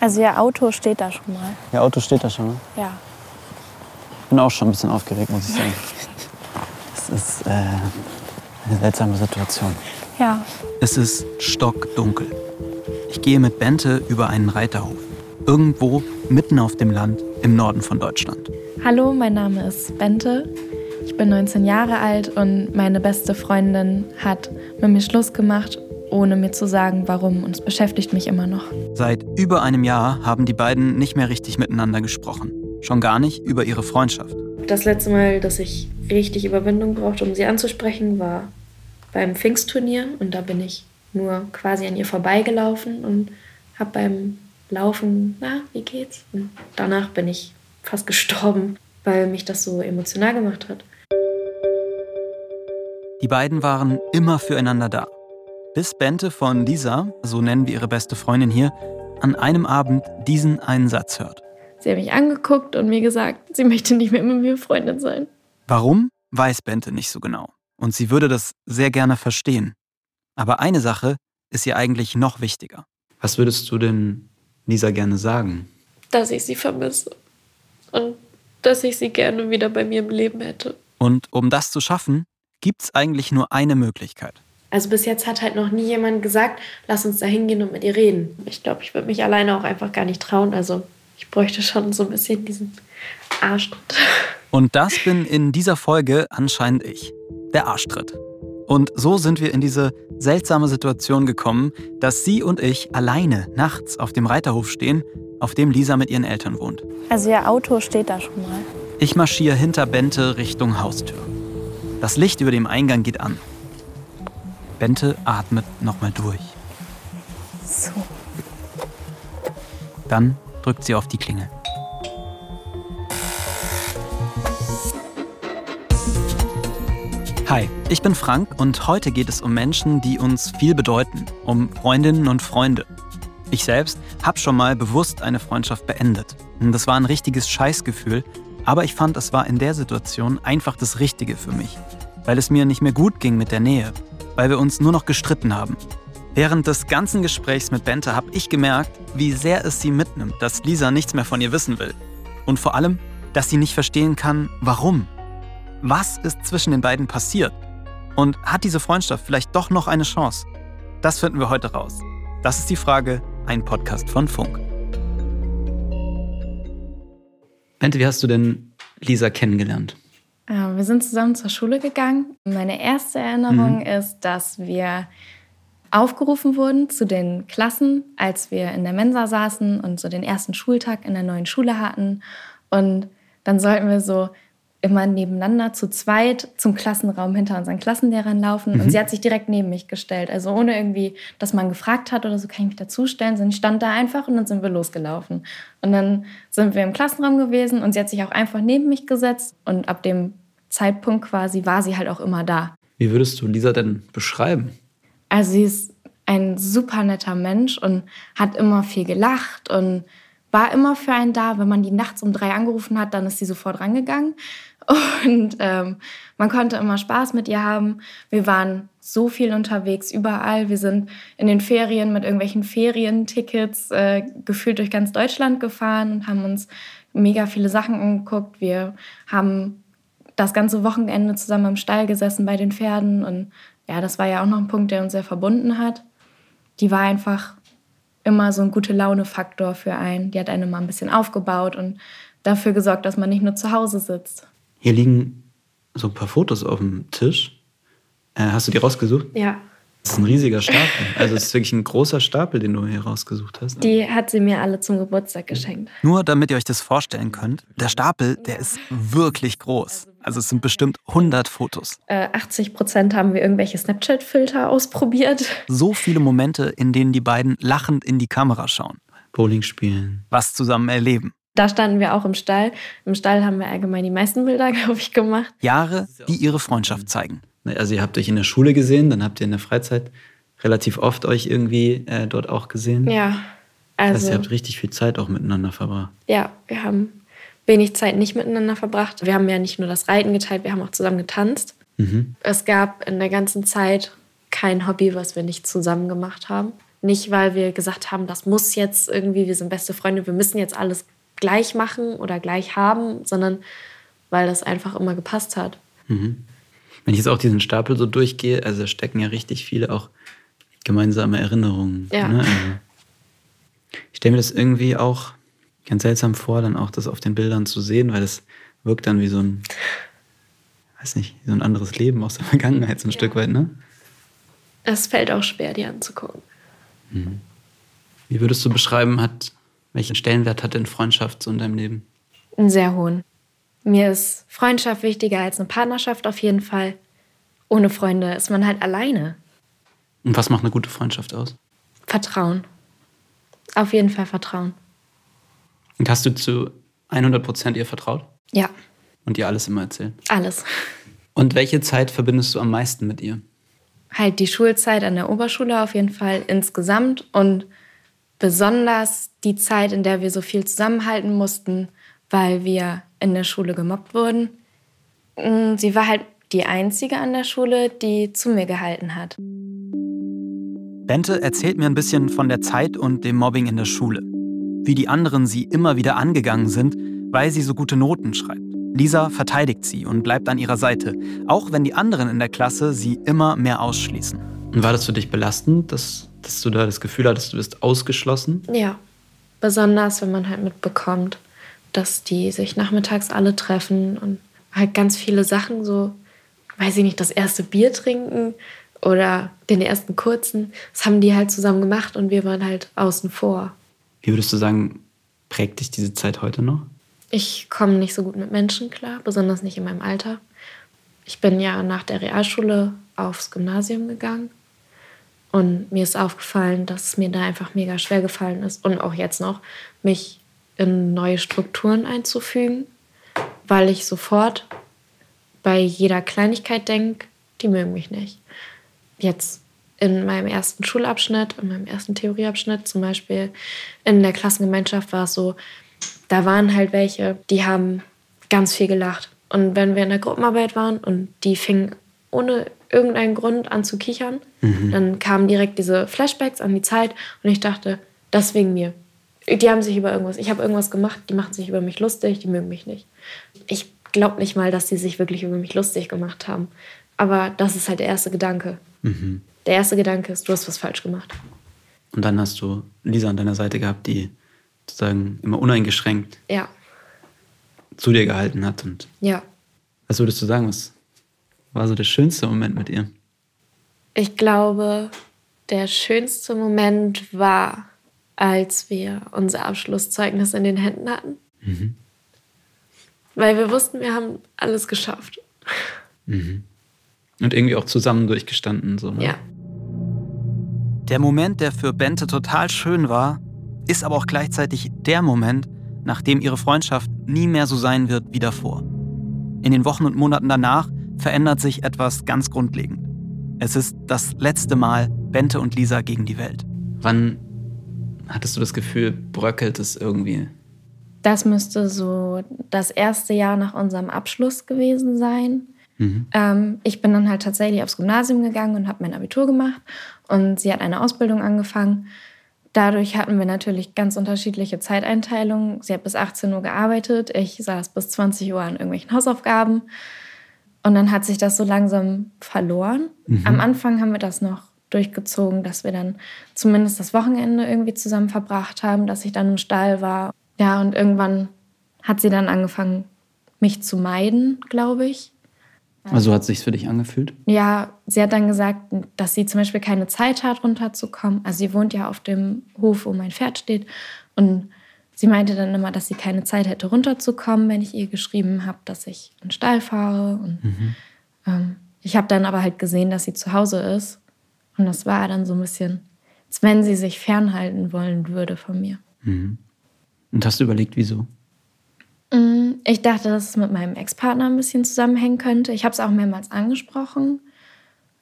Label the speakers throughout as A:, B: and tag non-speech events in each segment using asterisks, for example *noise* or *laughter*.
A: Also Ihr Auto steht da schon mal.
B: Ihr Auto steht da schon, ne?
A: Ja.
B: bin auch schon ein bisschen aufgeregt, muss ich sagen. Es ist äh, eine seltsame Situation.
A: Ja.
C: Es ist stockdunkel. Ich gehe mit Bente über einen Reiterhof. Irgendwo mitten auf dem Land im Norden von Deutschland.
A: Hallo, mein Name ist Bente. Ich bin 19 Jahre alt und meine beste Freundin hat mit mir Schluss gemacht, ohne mir zu sagen, warum. Und es beschäftigt mich immer noch.
C: Seit über einem Jahr haben die beiden nicht mehr richtig miteinander gesprochen. Schon gar nicht über ihre Freundschaft.
D: Das letzte Mal, dass ich richtig Überwindung brauchte, um sie anzusprechen, war beim Pfingstturnier. Und da bin ich nur quasi an ihr vorbeigelaufen und habe beim Laufen, na, wie geht's? Und danach bin ich fast gestorben, weil mich das so emotional gemacht hat.
C: Die beiden waren immer füreinander da. Bis Bente von Lisa, so nennen wir ihre beste Freundin hier, an einem Abend diesen einen Satz hört.
A: Sie hat mich angeguckt und mir gesagt, sie möchte nicht mehr mit mir Freundin sein.
C: Warum, weiß Bente nicht so genau. Und sie würde das sehr gerne verstehen. Aber eine Sache ist ihr eigentlich noch wichtiger. Was würdest du denn Lisa gerne sagen?
D: Dass ich sie vermisse. Und dass ich sie gerne wieder bei mir im Leben hätte.
C: Und um das zu schaffen, gibt es eigentlich nur eine Möglichkeit.
D: Also bis jetzt hat halt noch nie jemand gesagt, lass uns da hingehen und mit ihr reden. Ich glaube, ich würde mich alleine auch einfach gar nicht trauen. Also ich bräuchte schon so ein bisschen diesen Arschtritt. *laughs*
C: Und das bin in dieser Folge anscheinend ich, der Arschtritt. Und so sind wir in diese seltsame Situation gekommen, dass sie und ich alleine nachts auf dem Reiterhof stehen, auf dem Lisa mit ihren Eltern wohnt.
A: Also Ihr Auto steht da schon mal.
C: Ich marschiere hinter Bente Richtung Haustür. Das Licht über dem Eingang geht an. Bente atmet nochmal durch.
A: So.
C: Dann drückt sie auf die Klingel. Hi, ich bin Frank und heute geht es um Menschen, die uns viel bedeuten, um Freundinnen und Freunde. Ich selbst habe schon mal bewusst eine Freundschaft beendet. Das war ein richtiges Scheißgefühl, aber ich fand, es war in der Situation einfach das Richtige für mich, weil es mir nicht mehr gut ging mit der Nähe, weil wir uns nur noch gestritten haben. Während des ganzen Gesprächs mit Bente habe ich gemerkt, wie sehr es sie mitnimmt, dass Lisa nichts mehr von ihr wissen will. Und vor allem, dass sie nicht verstehen kann, warum. Was ist zwischen den beiden passiert? Und hat diese Freundschaft vielleicht doch noch eine Chance? Das finden wir heute raus. Das ist die Frage, ein Podcast von Funk. Bente, wie hast du denn Lisa kennengelernt?
A: Wir sind zusammen zur Schule gegangen. Meine erste Erinnerung ist, dass wir aufgerufen wurden zu den Klassen, als wir in der Mensa saßen und so den ersten Schultag in der neuen Schule hatten. Und dann sollten wir so immer nebeneinander zu zweit zum Klassenraum hinter unseren Klassenlehrern laufen. Und sie hat sich direkt neben mich gestellt. Also ohne irgendwie, dass man gefragt hat oder so, kann ich mich dazustellen, sondern ich stand da einfach und dann sind wir losgelaufen. Und dann sind wir im Klassenraum gewesen und sie hat sich auch einfach neben mich gesetzt. Und ab dem Zeitpunkt quasi war sie halt auch immer da.
C: Wie würdest du Lisa denn beschreiben?
A: Also sie ist ein super netter Mensch und hat immer viel gelacht und war immer für einen da. Wenn man die nachts um drei angerufen hat, dann ist sie sofort rangegangen. *laughs* Und ähm, man konnte immer Spaß mit ihr haben. Wir waren so viel unterwegs, überall. Wir sind in den Ferien mit irgendwelchen Ferientickets äh, gefühlt durch ganz Deutschland gefahren und haben uns mega viele Sachen angeguckt. Wir haben das ganze Wochenende zusammen im Stall gesessen bei den Pferden. Und ja, das war ja auch noch ein Punkt, der uns sehr verbunden hat. Die war einfach immer so ein gute Laune-Faktor für einen. Die hat einen immer ein bisschen aufgebaut und dafür gesorgt, dass man nicht nur zu Hause sitzt.
C: Hier liegen so ein paar Fotos auf dem Tisch. Äh, hast du die rausgesucht?
D: Ja,
C: Das ist ein riesiger Stapel. Also es ist wirklich ein großer Stapel, den du hier rausgesucht hast.
D: die hat sie mir alle zum Geburtstag geschenkt.
C: Nur damit ihr euch das vorstellen könnt, der Stapel, der ist wirklich groß. Also es sind bestimmt 100 Fotos.
D: Äh, 80 Prozent haben wir irgendwelche Snapchat-Filter ausprobiert.
C: So viele Momente, in denen die beiden lachend in die Kamera schauen. Bowling spielen. Was zusammen erleben.
D: Da standen wir auch im Stall. Im Stall haben wir allgemein die meisten Bilder, *laughs* glaube ich, gemacht.
C: Jahre, die ihre Freundschaft zeigen. Also ihr habt euch in der Schule gesehen, dann habt ihr in der Freizeit relativ oft euch irgendwie äh, dort auch gesehen.
D: Ja,
C: Das heißt,
D: also
C: ihr habt richtig viel Zeit auch miteinander verbracht.
D: ja, wir haben wenig Zeit nicht miteinander verbracht. Wir haben ja nicht nur das Reiten geteilt, wir haben auch zusammen getanzt.
C: Mhm.
D: Es gab in der ganzen Zeit kein Hobby, was wir nicht zusammen gemacht haben. Nicht, weil wir gesagt haben, das muss jetzt irgendwie, wir sind beste Freunde, wir müssen jetzt alles gleich machen oder gleich haben, sondern weil das einfach immer gepasst hat.
C: Mhm. Wenn ich jetzt auch diesen Stapel so durchgehe, also da stecken ja richtig viele auch gemeinsame Erinnerungen.
D: Ja.
C: Ne? Also ich stelle mir das irgendwie auch ganz seltsam vor, dann auch das auf den Bildern zu sehen, weil das wirkt dann wie so ein, weiß nicht, so ein anderes Leben aus der *laughs* Vergangenheit, so ein
D: Ja.
C: Stück weit, ne?
D: Es fällt auch schwer, die anzugucken.
C: Wie würdest du beschreiben, hat, welchen Stellenwert hat denn Freundschaft so in deinem Leben?
D: Einen sehr hohen. Mir ist Freundschaft wichtiger als eine Partnerschaft auf jeden Fall. Ohne Freunde ist man halt alleine.
C: Und was macht eine gute Freundschaft aus?
D: Vertrauen. Auf jeden Fall Vertrauen.
C: Und hast du zu 100 Prozent ihr vertraut
D: Ja,
C: und ihr alles immer erzählt?
D: alles.
C: Und welche Zeit verbindest du am meisten mit ihr?
D: Halt die Schulzeit an der Oberschule auf jeden Fall insgesamt und besonders die Zeit, in der wir so viel zusammenhalten mussten, weil wir in der Schule gemobbt wurden. Mm, Sie war halt die einzige an der Schule, die zu mir gehalten hat.
C: Bente erzählt mir ein bisschen von der Zeit und dem Mobbing in der Schule. Wie die anderen sie immer wieder angegangen sind, weil sie so gute Noten schreibt. Lisa verteidigt sie und bleibt an ihrer Seite, auch wenn die anderen in der Klasse sie immer mehr ausschließen. Und war das für dich belastend, dass, dass du da das Gefühl hattest, du bist ausgeschlossen?
D: Ja, besonders wenn man halt mitbekommt, dass die sich nachmittags alle treffen und halt ganz viele Sachen so, weiß ich nicht, das erste Bier trinken oder den ersten kurzen. Das haben die halt zusammen gemacht und wir waren halt außen vor.
C: Wie würdest du sagen, prägt dich diese Zeit heute noch?
D: Ich komme nicht so gut mit Menschen klar, besonders nicht in meinem Alter. Ich bin ja nach der Realschule aufs Gymnasium gegangen und mir ist aufgefallen, dass es mir da einfach mega schwer gefallen ist und auch jetzt noch, mich in neue Strukturen einzufügen, weil ich sofort bei jeder Kleinigkeit denke, die mögen mich nicht. Jetzt in meinem ersten Schulabschnitt, in meinem ersten Theorieabschnitt zum Beispiel, in der Klassengemeinschaft war es so, da waren halt welche, die haben ganz viel gelacht. Und wenn wir in der Gruppenarbeit waren und die fingen ohne irgendeinen Grund an zu kichern, dann kamen direkt diese Flashbacks an die Zeit und ich dachte, das wegen mir. Die haben sich über irgendwas, ich habe irgendwas gemacht, die machen sich über mich lustig, die mögen mich nicht. Ich glaube nicht mal, dass die sich wirklich über mich lustig gemacht haben. Aber das ist halt der erste Gedanke. Der erste Gedanke ist, du hast was falsch gemacht.
C: Und dann hast du Lisa an deiner Seite gehabt, die sozusagen immer uneingeschränkt
D: Ja,
C: zu dir gehalten hat. Und
D: ja.
C: was würdest du sagen, was war so der schönste Moment mit ihr?
D: Ich glaube, der schönste Moment war, als wir unser Abschlusszeugnis in den Händen hatten. Weil wir wussten, wir haben alles geschafft.
C: Und irgendwie auch zusammen durchgestanden. So, ne?
D: Ja.
C: Der Moment, der für Bente total schön war, ist aber auch gleichzeitig der Moment, nach dem ihre Freundschaft nie mehr so sein wird wie davor. In den Wochen und Monaten danach verändert sich etwas ganz grundlegend. Es ist das letzte Mal Bente und Lisa gegen die Welt. Wann hattest du das Gefühl, bröckelt es irgendwie?
A: Das müsste so das erste Jahr nach unserem Abschluss gewesen sein. Ähm, ich bin dann halt tatsächlich aufs Gymnasium gegangen und habe mein Abitur gemacht und sie hat eine Ausbildung angefangen. Dadurch hatten wir natürlich ganz unterschiedliche Zeiteinteilungen. Sie hat bis 18 Uhr gearbeitet, ich saß bis 20 Uhr an irgendwelchen Hausaufgaben. Und dann hat sich das so langsam verloren. Am Anfang haben wir das noch durchgezogen, dass wir dann zumindest das Wochenende irgendwie zusammen verbracht haben, dass ich dann im Stall war. Ja, und irgendwann hat sie dann angefangen, mich zu meiden, glaube ich.
C: Also hat es sich für dich angefühlt?
A: Ja, sie hat dann gesagt, dass sie zum Beispiel keine Zeit hat, runterzukommen. Also sie wohnt ja auf dem Hof, wo mein Pferd steht. Und sie meinte dann immer, dass sie keine Zeit hätte, runterzukommen, wenn ich ihr geschrieben habe, dass ich in den Stall fahre. Und ähm, ich habe dann aber halt gesehen, dass sie zu Hause ist. Und das war dann so ein bisschen, als wenn sie sich fernhalten wollen würde von mir.
C: Und hast du überlegt, wieso?
A: Mm, Ich dachte, dass es mit meinem Ex-Partner ein bisschen zusammenhängen könnte. Ich habe es auch mehrmals angesprochen.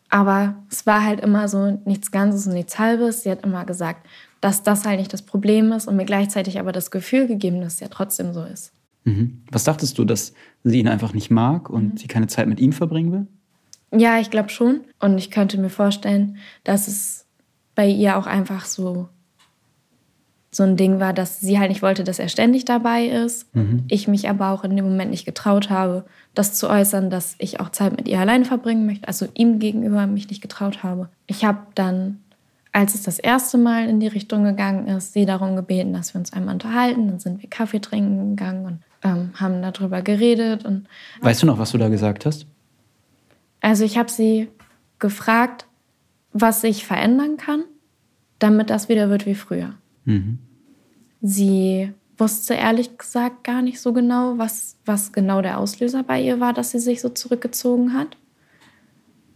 A: Aber es war halt immer so nichts Ganzes und nichts Halbes. Sie hat immer gesagt, dass das halt nicht das Problem ist und mir gleichzeitig aber das Gefühl gegeben, dass es ja trotzdem so ist.
C: Mhm. Was dachtest du, dass sie ihn einfach nicht mag und sie keine Zeit mit ihm verbringen will?
A: Ja, ich glaube schon. Und ich könnte mir vorstellen, dass es
D: bei ihr auch einfach so so ein Ding war, dass sie halt nicht wollte, dass er ständig dabei ist. Mhm. Ich mich aber auch in dem Moment nicht getraut habe, das zu äußern, dass ich auch Zeit mit ihr alleine verbringen möchte. Also ihm gegenüber mich nicht getraut habe. Ich habe dann, als es das erste Mal in die Richtung gegangen ist, sie darum gebeten, dass wir uns einmal unterhalten. Dann sind wir Kaffee trinken gegangen und ähm, haben darüber geredet. Und
C: weißt du noch, was du da gesagt hast?
D: Also ich habe sie gefragt, was sich verändern kann, damit das wieder wird wie früher. Mhm. Sie wusste ehrlich gesagt gar nicht so genau, was, was genau der Auslöser bei ihr war, dass sie sich so zurückgezogen hat.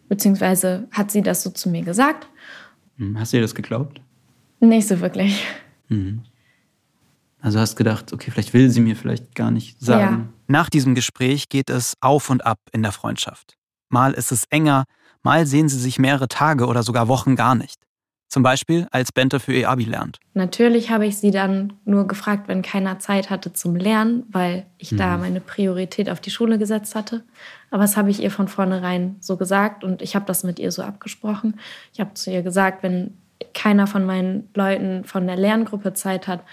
D: Beziehungsweise hat sie das so zu mir gesagt.
C: Hm, hast du ihr das geglaubt?
D: Nicht so wirklich.
C: Mhm. Also hast gedacht, okay, vielleicht will sie mir vielleicht gar nicht sagen. Ja.
E: Nach diesem Gespräch geht es auf und ab in der Freundschaft. Mal ist es enger, mal sehen sie sich mehrere Tage oder sogar Wochen gar nicht. Zum Beispiel, als Bente für ihr Abi lernt.
D: Natürlich habe ich sie dann nur gefragt, wenn keiner Zeit hatte zum Lernen, weil ich mhm. da meine Priorität auf die Schule gesetzt hatte. Aber das habe ich ihr von vornherein so gesagt und ich habe das mit ihr so abgesprochen. Ich habe zu ihr gesagt, wenn keiner von meinen Leuten von der Lerngruppe Zeit hat,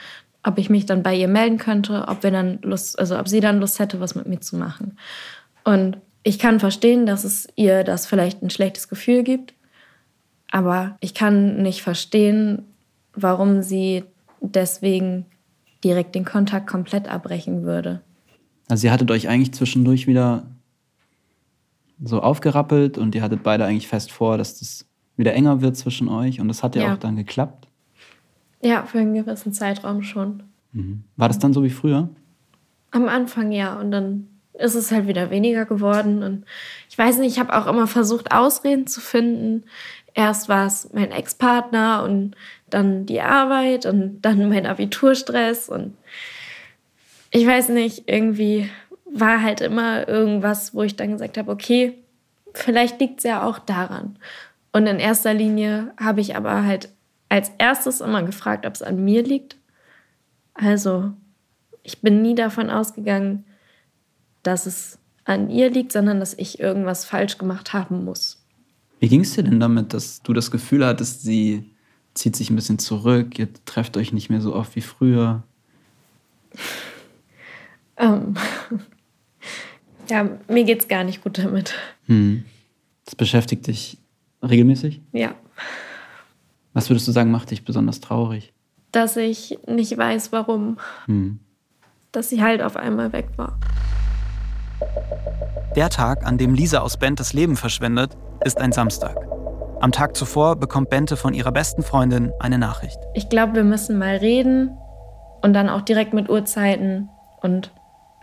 D: ob ich mich dann bei ihr melden könnte, ob wir dann Lust, also ob sie dann Lust hätte, was mit mir zu machen. Und ich kann verstehen, dass es ihr das vielleicht ein schlechtes Gefühl gibt, aber ich kann nicht verstehen, warum sie deswegen direkt den Kontakt komplett abbrechen würde.
C: Also ihr hattet euch eigentlich zwischendurch wieder so aufgerappelt und ihr hattet beide eigentlich fest vor, dass das wieder enger wird zwischen euch und das hat ja, ja. auch dann geklappt.
D: Ja, für einen gewissen Zeitraum schon.
C: Mhm. War das dann so wie früher?
D: Am Anfang ja und dann ist es halt wieder weniger geworden und ich weiß nicht, ich habe auch immer versucht Ausreden zu finden erst war es mein Ex-Partner und dann die Arbeit und dann mein Abiturstress und ich weiß nicht, irgendwie war halt immer irgendwas, wo ich dann gesagt habe, okay, vielleicht liegt es ja auch daran. Und in erster Linie habe ich aber halt als erstes immer gefragt, ob es an mir liegt. Also ich bin nie davon ausgegangen, dass es an ihr liegt, sondern dass ich irgendwas falsch gemacht haben muss.
C: Wie ging es dir denn damit, dass du das Gefühl hattest, sie zieht sich ein bisschen zurück, ihr trefft euch nicht mehr so oft wie früher? *laughs*
D: Ähm, *laughs* ja, mir geht's gar nicht gut damit.
C: Hm. Das beschäftigt dich regelmäßig?
D: Ja.
C: Was würdest du sagen, macht dich besonders traurig?
D: Dass ich nicht weiß, warum. Hm. Dass sie halt auf einmal weg war.
E: Der Tag, an dem Lisa aus Bent das Leben verschwendet, ist ein Samstag. Am Tag zuvor bekommt Bente von ihrer besten Freundin eine Nachricht.
D: Ich glaube, wir müssen mal reden und dann auch direkt mit Uhrzeiten und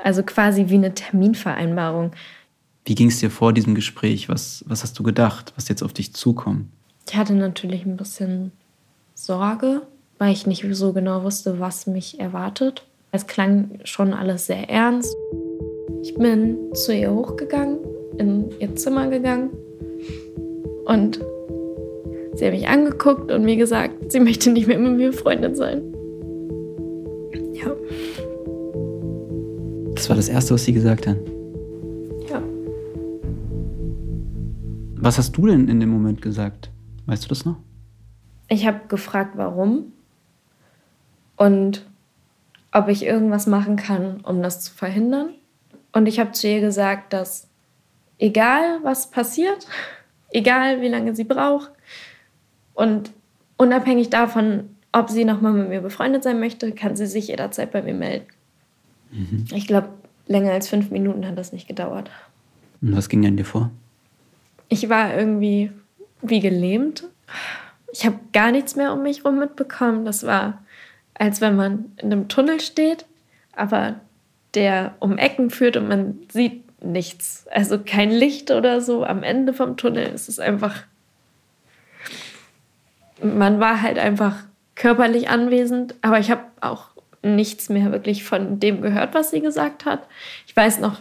D: also quasi wie eine Terminvereinbarung.
C: Wie ging es dir vor diesem Gespräch? Was, was hast du gedacht, was jetzt auf dich zukommt?
D: Ich hatte natürlich ein bisschen Sorge, weil ich nicht so genau wusste, was mich erwartet. Es klang schon alles sehr ernst. Ich bin zu ihr hochgegangen, in ihr Zimmer gegangen und sie hat mich angeguckt und mir gesagt, sie möchte nicht mehr mit mir befreundet sein. Ja.
C: Das war das Erste, was sie gesagt hat?
D: Ja.
C: Was hast du denn in dem Moment gesagt? Weißt du das noch?
D: Ich habe gefragt, warum und ob ich irgendwas machen kann, um das zu verhindern. Und ich habe zu ihr gesagt, dass egal was passiert, *laughs* egal wie lange sie braucht. Und unabhängig davon, ob sie nochmal mit mir befreundet sein möchte, kann sie sich jederzeit bei mir melden. Mhm. Ich glaube, länger als fünf Minuten hat das nicht gedauert.
C: Und was ging denn dir vor?
D: Ich war irgendwie wie gelähmt. Ich habe gar nichts mehr um mich herum mitbekommen. Das war, als wenn man in einem Tunnel steht, aber der um Ecken führt und man sieht nichts. Also kein Licht oder so am Ende vom Tunnel. Es ist einfach. Man war halt einfach körperlich anwesend, aber ich habe auch nichts mehr wirklich von dem gehört, was sie gesagt hat. Ich weiß noch,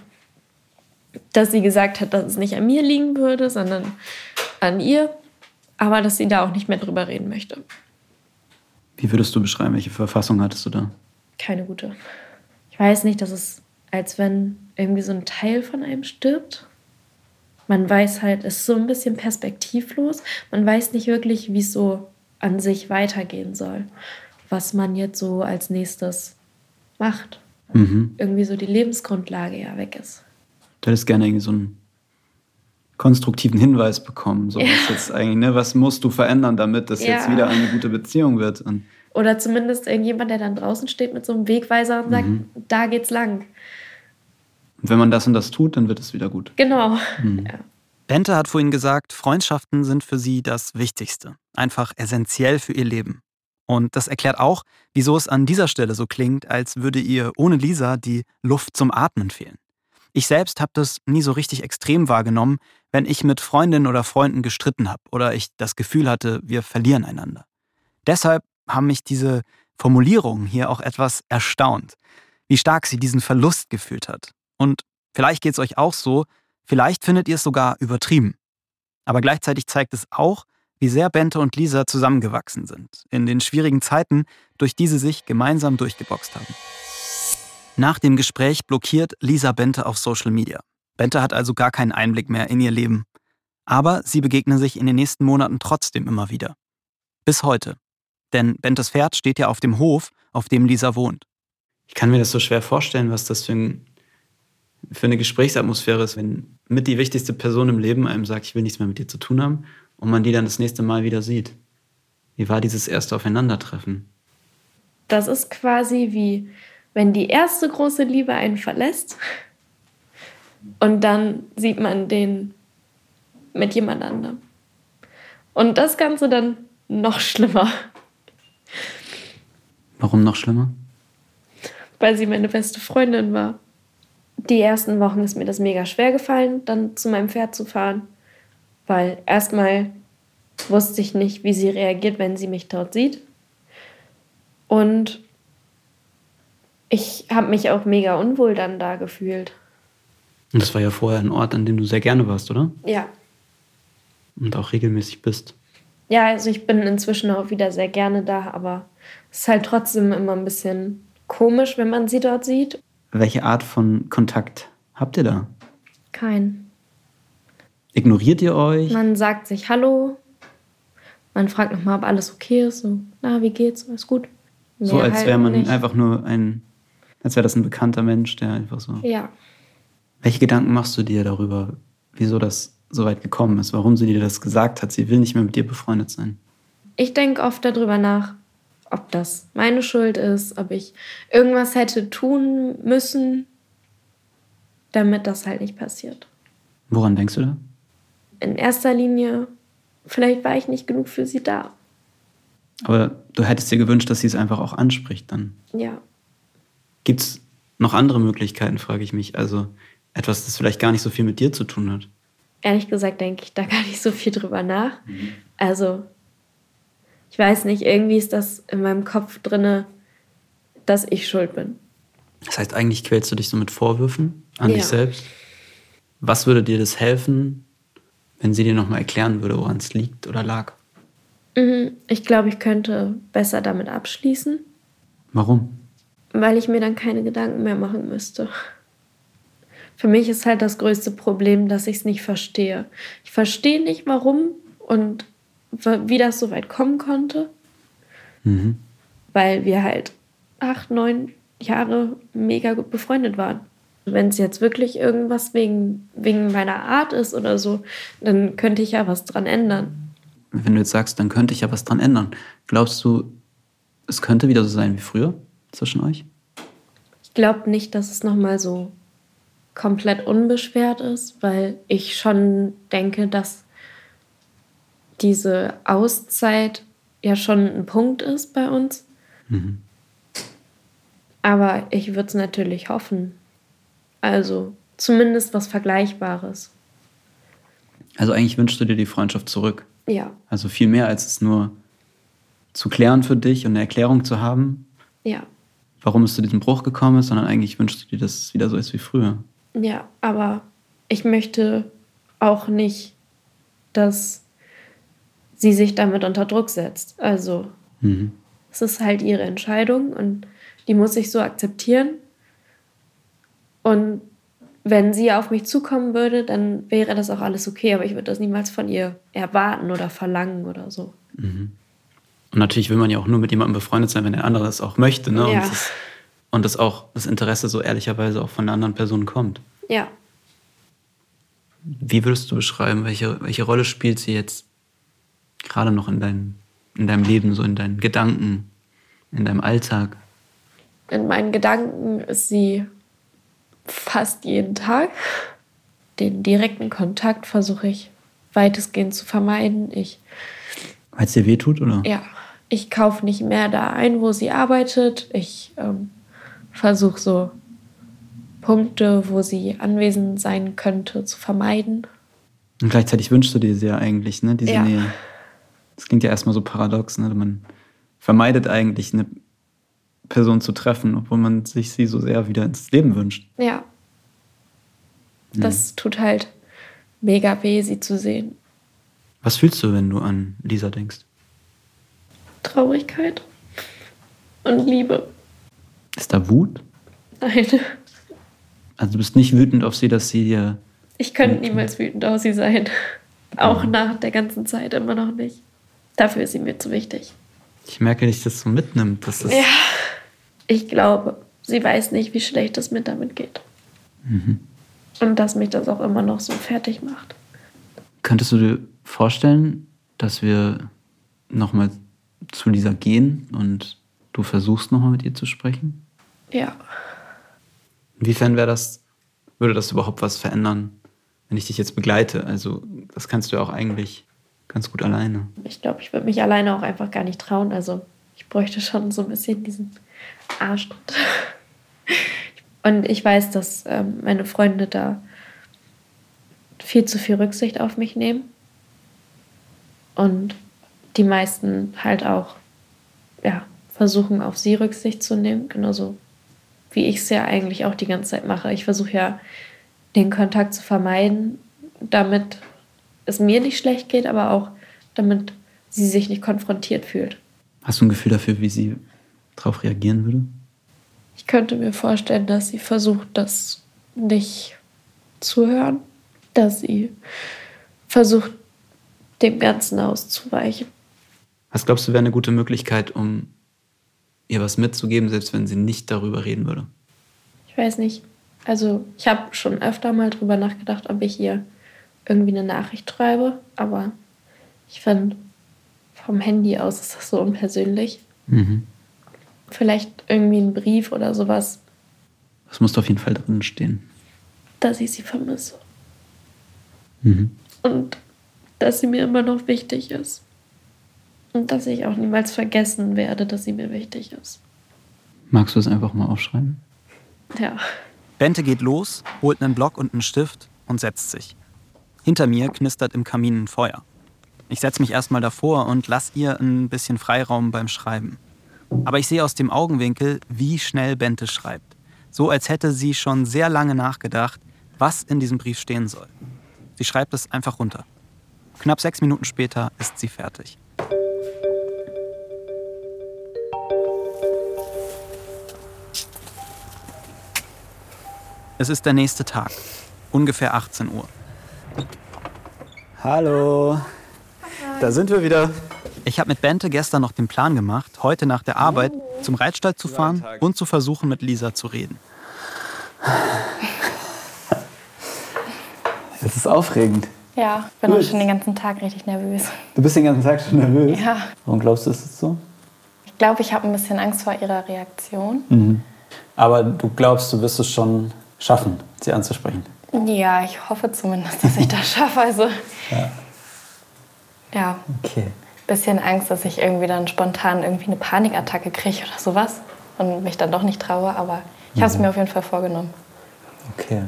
D: dass sie gesagt hat, dass es nicht an mir liegen würde, sondern an ihr, aber dass sie da auch nicht mehr drüber reden möchte.
C: Wie würdest du beschreiben, welche Verfassung hattest du da?
D: Keine gute. Ich weiß nicht, dass es als wenn irgendwie so ein Teil von einem stirbt. Man weiß halt, es ist so ein bisschen perspektivlos. Man weiß nicht wirklich, wie es so an sich weitergehen soll. Was man jetzt so als nächstes macht. Mhm. Irgendwie so die Lebensgrundlage ja weg ist.
B: Du hättest gerne irgendwie so einen konstruktiven Hinweis bekommen. So, ja. was, jetzt eigentlich, ne, was musst du verändern, damit das ja. jetzt wieder eine gute Beziehung wird? Und
D: Oder zumindest irgendjemand, der dann draußen steht mit so einem Wegweiser und sagt, mhm. da geht's lang.
B: Und wenn man das und das tut, dann wird es wieder gut.
D: Genau. Mhm. Ja.
C: Bente hat vorhin gesagt, Freundschaften sind für sie das Wichtigste, einfach essentiell für ihr Leben. Und das erklärt auch, wieso es an dieser Stelle so klingt, als würde ihr ohne Lisa die Luft zum Atmen fehlen. Ich selbst habe das nie so richtig extrem wahrgenommen, wenn ich mit Freundinnen oder Freunden gestritten habe oder ich das Gefühl hatte, wir verlieren einander. Deshalb haben mich diese Formulierungen hier auch etwas erstaunt, wie stark sie diesen Verlust gefühlt hat. Und vielleicht geht es euch auch so, vielleicht findet ihr es sogar übertrieben. Aber gleichzeitig zeigt es auch, wie sehr Bente und Lisa zusammengewachsen sind, in den schwierigen Zeiten, durch die sie sich gemeinsam durchgeboxt haben. Nach dem Gespräch blockiert Lisa Bente auf Social Media. Bente hat also gar keinen Einblick mehr in ihr Leben. Aber sie begegnen sich in den nächsten Monaten trotzdem immer wieder. Bis heute. Denn Bentes Pferd steht ja auf dem Hof, auf dem Lisa wohnt.
B: Ich kann mir das so schwer vorstellen, was das für, ein, für eine Gesprächsatmosphäre ist, wenn mit die wichtigste Person im Leben einem sagt, ich will nichts mehr mit dir zu tun haben und man die dann das nächste Mal wieder sieht. Wie war dieses erste Aufeinandertreffen?
D: Das ist quasi wie, wenn die erste große Liebe einen verlässt und dann sieht man den mit jemand anderem. Und das Ganze dann noch schlimmer.
B: Warum noch schlimmer?
D: Weil sie meine beste Freundin war. Die ersten Wochen ist mir das mega schwer gefallen, dann zu meinem Pferd zu fahren weil erstmal wusste ich nicht, wie sie reagiert, wenn sie mich dort sieht. Und ich habe mich auch mega unwohl dann da gefühlt.
B: Und das war ja vorher ein Ort, an dem du sehr gerne warst, oder?
D: Ja.
B: Und auch regelmäßig bist.
D: Ja, also ich bin inzwischen auch wieder sehr gerne da, aber ist halt trotzdem immer ein bisschen komisch, wenn man sie dort sieht.
B: Welche Art von Kontakt habt ihr da?
D: Kein.
B: Ignoriert ihr euch?
D: Man sagt sich Hallo. Man fragt nochmal, ob alles okay ist. So, na, wie geht's? Alles gut?
B: Mehr so, als wäre man nicht. einfach nur ein, als wäre das ein bekannter Mensch, der einfach so.
D: Ja.
B: Welche Gedanken machst du dir darüber, wieso das so weit gekommen ist? Warum sie dir das gesagt hat? Sie will nicht mehr mit dir befreundet sein.
D: Ich denke oft darüber nach, ob das meine Schuld ist, ob ich irgendwas hätte tun müssen, damit das halt nicht passiert.
B: Woran denkst du da?
D: in erster Linie, vielleicht war ich nicht genug für sie da.
B: Aber du hättest dir gewünscht, dass sie es einfach auch anspricht dann.
D: Ja.
B: Gibt es noch andere Möglichkeiten, frage ich mich. Also etwas, das vielleicht gar nicht so viel mit dir zu tun hat.
D: Ehrlich gesagt denke ich da gar nicht so viel drüber nach. Mhm. Also, ich weiß nicht, irgendwie ist das in meinem Kopf drinne, dass ich schuld bin.
B: Das heißt, eigentlich quälst du dich so mit Vorwürfen an ja. dich selbst. Was würde dir das helfen, wenn sie dir nochmal erklären würde, woran es liegt oder lag?
D: Mhm. Ich glaube, ich könnte besser damit abschließen.
B: Warum?
D: Weil ich mir dann keine Gedanken mehr machen müsste. Für mich ist halt das größte Problem, dass ich es nicht verstehe. Ich verstehe nicht, warum und wie das so weit kommen konnte. Mhm. Weil wir halt acht, neun Jahre mega gut befreundet waren. Wenn es jetzt wirklich irgendwas wegen, wegen meiner Art ist oder so, dann könnte ich ja was dran ändern.
B: Wenn du jetzt sagst, dann könnte ich ja was dran ändern, glaubst du, es könnte wieder so sein wie früher zwischen euch?
D: Ich glaube nicht, dass es nochmal so komplett unbeschwert ist, weil ich schon denke, dass diese Auszeit ja schon ein Punkt ist bei uns. Mhm. Aber ich würde es natürlich hoffen. Also zumindest was Vergleichbares.
B: Also eigentlich wünschst du dir die Freundschaft zurück.
D: Ja.
B: Also viel mehr als es nur zu klären für dich und eine Erklärung zu haben.
D: Ja.
B: Warum es zu diesem Bruch gekommen ist, sondern eigentlich wünschst du dir, dass es wieder so ist wie früher.
D: Ja, aber ich möchte auch nicht, dass sie sich damit unter Druck setzt. Also mhm. es ist halt ihre Entscheidung und die muss ich so akzeptieren. Und wenn sie auf mich zukommen würde, dann wäre das auch alles okay, aber ich würde das niemals von ihr erwarten oder verlangen oder so.
B: Mhm.
C: Und natürlich will man ja auch nur mit jemandem befreundet sein, wenn der andere das auch möchte. Ne?
D: Ja.
C: Und, das, und das auch das Interesse so ehrlicherweise auch von der anderen Person kommt.
D: Ja.
C: Wie würdest du beschreiben, welche, welche Rolle spielt sie jetzt gerade noch in deinem, in deinem Leben, so in deinen Gedanken, in deinem Alltag?
D: In meinen Gedanken ist sie fast jeden Tag. Den direkten Kontakt versuche ich weitestgehend zu vermeiden. Ich,
C: Weil es dir wehtut, oder?
D: ja, ich kaufe nicht mehr da ein, wo sie arbeitet. Ich ähm, versuche so Punkte, wo sie anwesend sein könnte, zu vermeiden.
C: Und gleichzeitig wünschst du dir sie ja eigentlich, ne? Diese
D: Ja.
C: Nähe. Das klingt ja erstmal so paradox, ne? Man vermeidet eigentlich eine Person zu treffen, obwohl man sich sie so sehr wieder ins Leben wünscht.
D: Ja. Das tut halt mega weh, sie zu sehen.
C: Was fühlst du, wenn du an Lisa denkst?
D: Traurigkeit und Liebe.
C: Ist da Wut?
D: Nein,
C: Also du bist nicht wütend auf sie, dass sie dir.
D: ich könnte niemals wütend auf sie sein. Auch nach der ganzen Zeit immer noch nicht. Dafür ist sie mir zu wichtig.
C: Ich merke, dass das so mitnimmt. Dass das,
D: Ja. Ich glaube, sie weiß nicht, wie schlecht es mir damit geht. Und dass mich das auch immer noch so fertig macht.
C: Könntest du dir vorstellen, dass wir nochmal zu Lisa gehen und du versuchst nochmal mit ihr zu sprechen?
D: Ja.
C: Inwiefern wäre das, würde das überhaupt was verändern, wenn ich dich jetzt begleite? Also, das kannst du ja auch eigentlich ganz gut alleine.
D: Ich glaube, ich würde mich alleine auch einfach gar nicht trauen. Also ich bräuchte schon so ein bisschen diesen Arschtritt. *laughs* Und ich weiß, dass ähm, meine Freunde da viel zu viel Rücksicht auf mich nehmen. Und die meisten halt auch ja, versuchen, auf sie Rücksicht zu nehmen. Genauso wie ich es ja eigentlich auch die ganze Zeit mache. Ich versuche ja, den Kontakt zu vermeiden, damit es mir nicht schlecht geht, aber auch damit sie sich nicht konfrontiert fühlt.
C: Hast du ein Gefühl dafür, wie sie darauf reagieren würde?
D: Ich könnte mir vorstellen, dass sie versucht, das nicht zu hören, dass sie versucht, dem Ganzen auszuweichen.
C: Was glaubst du, wäre eine gute Möglichkeit, um ihr was mitzugeben, selbst wenn sie nicht darüber reden würde?
D: Ich weiß nicht. Also ich habe schon öfter mal drüber nachgedacht, ob ich ihr irgendwie eine Nachricht schreibe, aber ich finde, vom Handy aus ist das so unpersönlich.
C: Mhm.
D: Vielleicht irgendwie ein Brief oder sowas,
C: Das muss auf jeden Fall drin stehen.
D: dass ich sie vermisse.
C: Mhm.
D: Und dass sie mir immer noch wichtig ist. Und dass ich auch niemals vergessen werde, dass sie mir wichtig ist.
C: Magst du es einfach mal aufschreiben?
D: Ja.
F: Bente geht los, holt einen Block und einen Stift und setzt sich. Hinter mir knistert im Kamin ein Feuer. Ich setze mich erstmal davor und lass ihr ein bisschen Freiraum beim Schreiben. Aber ich sehe aus dem Augenwinkel, wie schnell Bente schreibt. So als hätte sie schon sehr lange nachgedacht, was in diesem Brief stehen soll. Sie schreibt es einfach runter. Knapp sechs Minuten später ist sie fertig. Es ist der nächste Tag, ungefähr 18 Uhr.
C: Hallo. Da sind wir wieder.
F: Ich habe mit Bente gestern noch den Plan gemacht, heute nach der Arbeit zum Reitstall zu fahren und zu versuchen, mit Lisa zu reden.
C: Es ist aufregend.
A: Ja, ich bin
C: Gut.
A: auch schon den ganzen Tag richtig nervös.
C: Du bist den ganzen Tag schon nervös.
A: Ja.
C: Warum glaubst du, ist es so?
A: Ich glaube, ich habe ein bisschen Angst vor ihrer Reaktion.
C: Aber du glaubst, du wirst es schon schaffen, sie anzusprechen.
A: Ja, ich hoffe zumindest, dass ich das schaffe. Also, ja,
C: Okay.
A: bisschen Angst, dass ich irgendwie dann spontan irgendwie eine Panikattacke kriege oder sowas und mich dann doch nicht traue. Aber ich habe es mir auf jeden Fall vorgenommen.
C: Okay.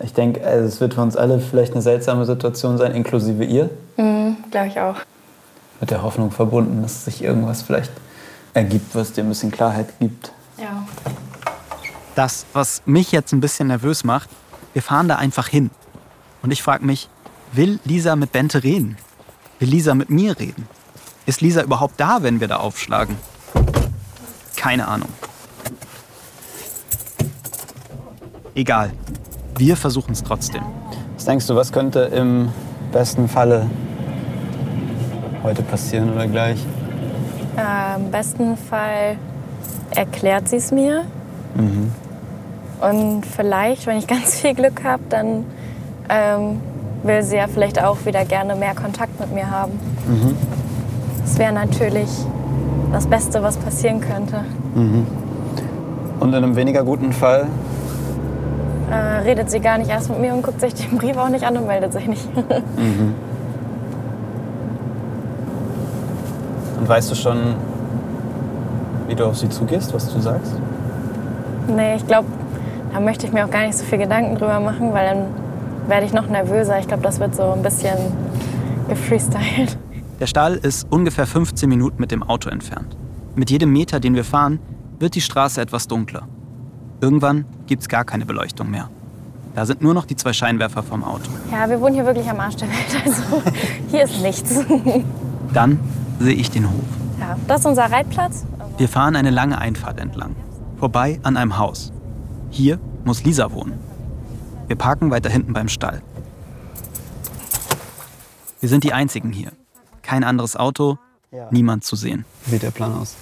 C: Ich denke, also es wird für uns alle vielleicht eine seltsame Situation sein, inklusive ihr.
A: Mhm, glaube ich auch.
C: Mit der Hoffnung verbunden, dass sich irgendwas vielleicht ergibt, was dir ein bisschen Klarheit gibt.
A: Ja.
F: Das, was mich jetzt ein bisschen nervös macht, wir fahren da einfach hin. Und ich frage mich, will Lisa mit Bente reden? Will Lisa mit mir reden? Ist Lisa überhaupt da, wenn wir da aufschlagen? Keine Ahnung. Egal. Wir versuchen es trotzdem.
C: Was denkst du, was könnte im besten Falle heute passieren oder gleich?
A: Äh, Im besten Fall erklärt sie es mir. Und vielleicht, wenn ich ganz viel Glück habe, dann ähm, will sie ja vielleicht auch wieder gerne mehr Kontakt mit mir haben. Das wäre natürlich das Beste, was passieren könnte.
C: Und in einem weniger guten Fall?
A: Äh, redet sie gar nicht erst mit mir und guckt sich den Brief auch nicht an und meldet sich nicht. *laughs*
C: Und weißt du schon, wie du auf sie zugehst, was du sagst?
A: nee, ich glaube, da möchte ich mir auch gar nicht so viel Gedanken drüber machen, weil dann werde ich noch nervöser. Ich glaube, das wird so ein bisschen gefreestylt.
C: Der Stall ist ungefähr 15 Minuten mit dem Auto entfernt. Mit jedem Meter, den wir fahren, wird die Straße etwas dunkler. Irgendwann gibt es gar keine Beleuchtung mehr. Da sind nur noch die zwei Scheinwerfer vom Auto.
A: Ja, wir wohnen hier wirklich am Arsch der Welt. Also *laughs* hier ist nichts.
C: Dann sehe ich den Hof.
A: Ja, das ist unser Reitplatz.
C: Wir fahren eine lange Einfahrt entlang, vorbei an einem Haus. Hier muss Lisa wohnen. Wir parken weiter hinten beim Stall. Wir sind die Einzigen hier. Kein anderes Auto, niemand zu sehen. Wie sieht der Plan aus?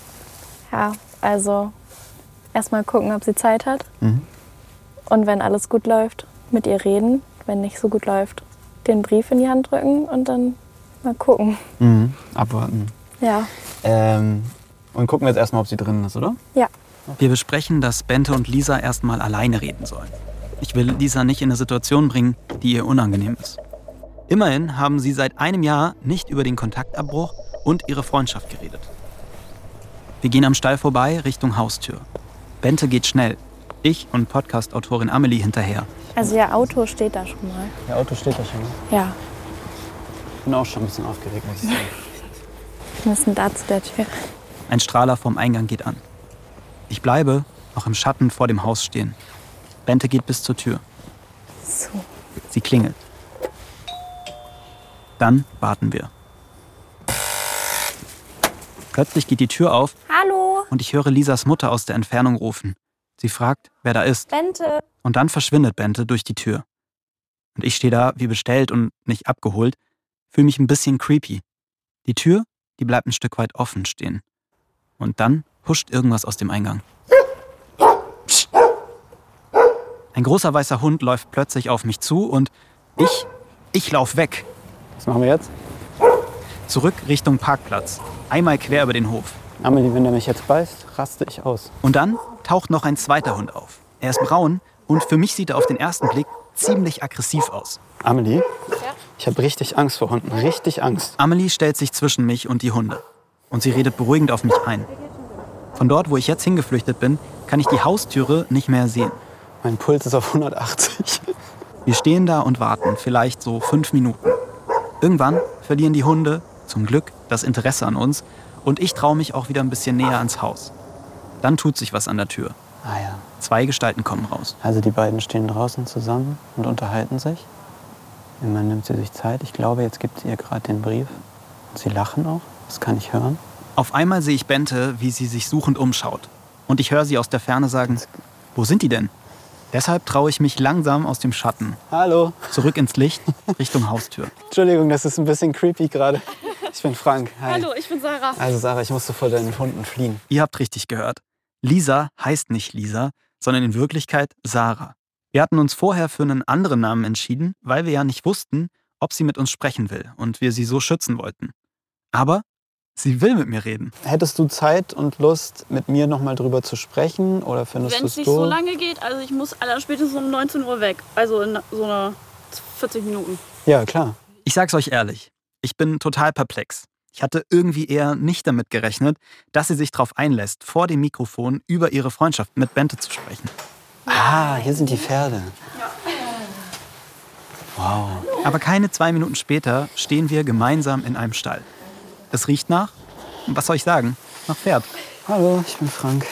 A: Ja, also erstmal gucken, ob sie Zeit hat. Und wenn alles gut läuft, mit ihr reden. Wenn nicht so gut läuft, den Brief in die Hand drücken und dann mal gucken.
C: Mhm. Abwarten.
A: Ja,
C: Ähm, und gucken wir jetzt erstmal, ob sie drin ist, oder?
A: ja.
C: Wir besprechen, dass Bente und Lisa erstmal alleine reden sollen. Ich will Lisa nicht in eine Situation bringen, die ihr unangenehm ist. Immerhin haben sie seit einem Jahr nicht über den Kontaktabbruch und ihre Freundschaft geredet. Wir gehen am Stall vorbei Richtung Haustür. Bente geht schnell. Ich und Podcast-Autorin Amelie hinterher.
A: Also ihr Auto steht da schon mal.
C: Der Auto steht da schon.
A: Ja,
C: Ich bin auch schon ein bisschen aufgeregt, muss ich sagen. *laughs*
A: wir müssen da zu der Tür.
C: Ein Strahler vom Eingang geht an. Ich bleibe noch im Schatten vor dem Haus stehen. Bente geht bis zur Tür.
A: So.
C: Sie klingelt. Dann warten wir. Plötzlich geht die Tür auf
A: Hallo,
C: und ich höre Lisas Mutter aus der Entfernung rufen. Sie fragt, wer da ist.
A: Bente.
C: Und dann verschwindet Bente durch die Tür. Und ich stehe da wie bestellt und nicht abgeholt, fühle mich ein bisschen creepy. Die Tür, die bleibt ein Stück weit offen stehen. Und dann huscht irgendwas aus dem Eingang. Ein großer weißer Hund läuft plötzlich auf mich zu und ich, ich lauf weg.
G: Was machen wir jetzt?
C: Zurück Richtung Parkplatz. Einmal quer über den Hof.
G: Amelie, wenn der mich jetzt beißt, raste ich aus.
C: Und dann taucht noch ein zweiter Hund auf. Er ist braun und für mich sieht er auf den ersten Blick ziemlich aggressiv aus.
G: Amelie? Ich habe richtig Angst vor Hunden. Richtig Angst.
C: Amelie stellt sich zwischen mich und die Hunde. Und sie redet beruhigend auf mich ein. Von dort, wo ich jetzt hingeflüchtet bin, kann ich die Haustüre nicht mehr sehen.
G: Mein Puls ist auf 180.
C: Wir stehen da und warten, vielleicht so fünf Minuten. Irgendwann verlieren die Hunde, zum Glück, das Interesse an uns und ich traue mich auch wieder ein bisschen näher ans Haus. Dann tut sich was an der Tür.
G: Ah ja.
C: Zwei Gestalten kommen raus.
G: Also die beiden stehen draußen zusammen und unterhalten sich. Immerhin nimmt sie sich Zeit. Ich glaube, jetzt gibt sie ihr gerade den Brief. Und sie lachen auch. Das kann ich hören.
C: Auf einmal sehe ich Bente, wie sie sich suchend umschaut. Und ich höre sie aus der Ferne sagen, wo sind die denn? Deshalb traue ich mich langsam aus dem Schatten,
G: Hallo.
C: zurück ins Licht, Richtung Haustür. *laughs*
G: Entschuldigung, das ist ein bisschen creepy gerade. Ich bin Frank. Hi.
H: Hallo, ich bin Sarah.
G: Also Sarah, ich musste vor deinen Hunden fliehen.
C: Ihr habt richtig gehört. Lisa heißt nicht Lisa, sondern in Wirklichkeit Sarah. Wir hatten uns vorher für einen anderen Namen entschieden, weil wir ja nicht wussten, ob sie mit uns sprechen will und wir sie so schützen wollten. Aber sie will mit mir reden.
G: Hättest du Zeit und Lust, mit mir noch mal drüber zu sprechen? Oder findest
H: Wenn
G: du
H: es
G: es
H: nicht so lange geht, also ich muss allerspätestens um 19 Uhr weg. Also in so einer 40 Minuten.
G: Ja, klar.
C: Ich sag's euch ehrlich, ich bin total perplex. Ich hatte irgendwie eher nicht damit gerechnet, dass sie sich darauf einlässt, vor dem Mikrofon über ihre Freundschaft mit Bente zu sprechen.
G: Ah, hier sind die Pferde. Wow.
C: Aber keine zwei Minuten später stehen wir gemeinsam in einem Stall. Es riecht nach, was soll ich sagen, nach Pferd.
G: Hallo, ich bin Frank.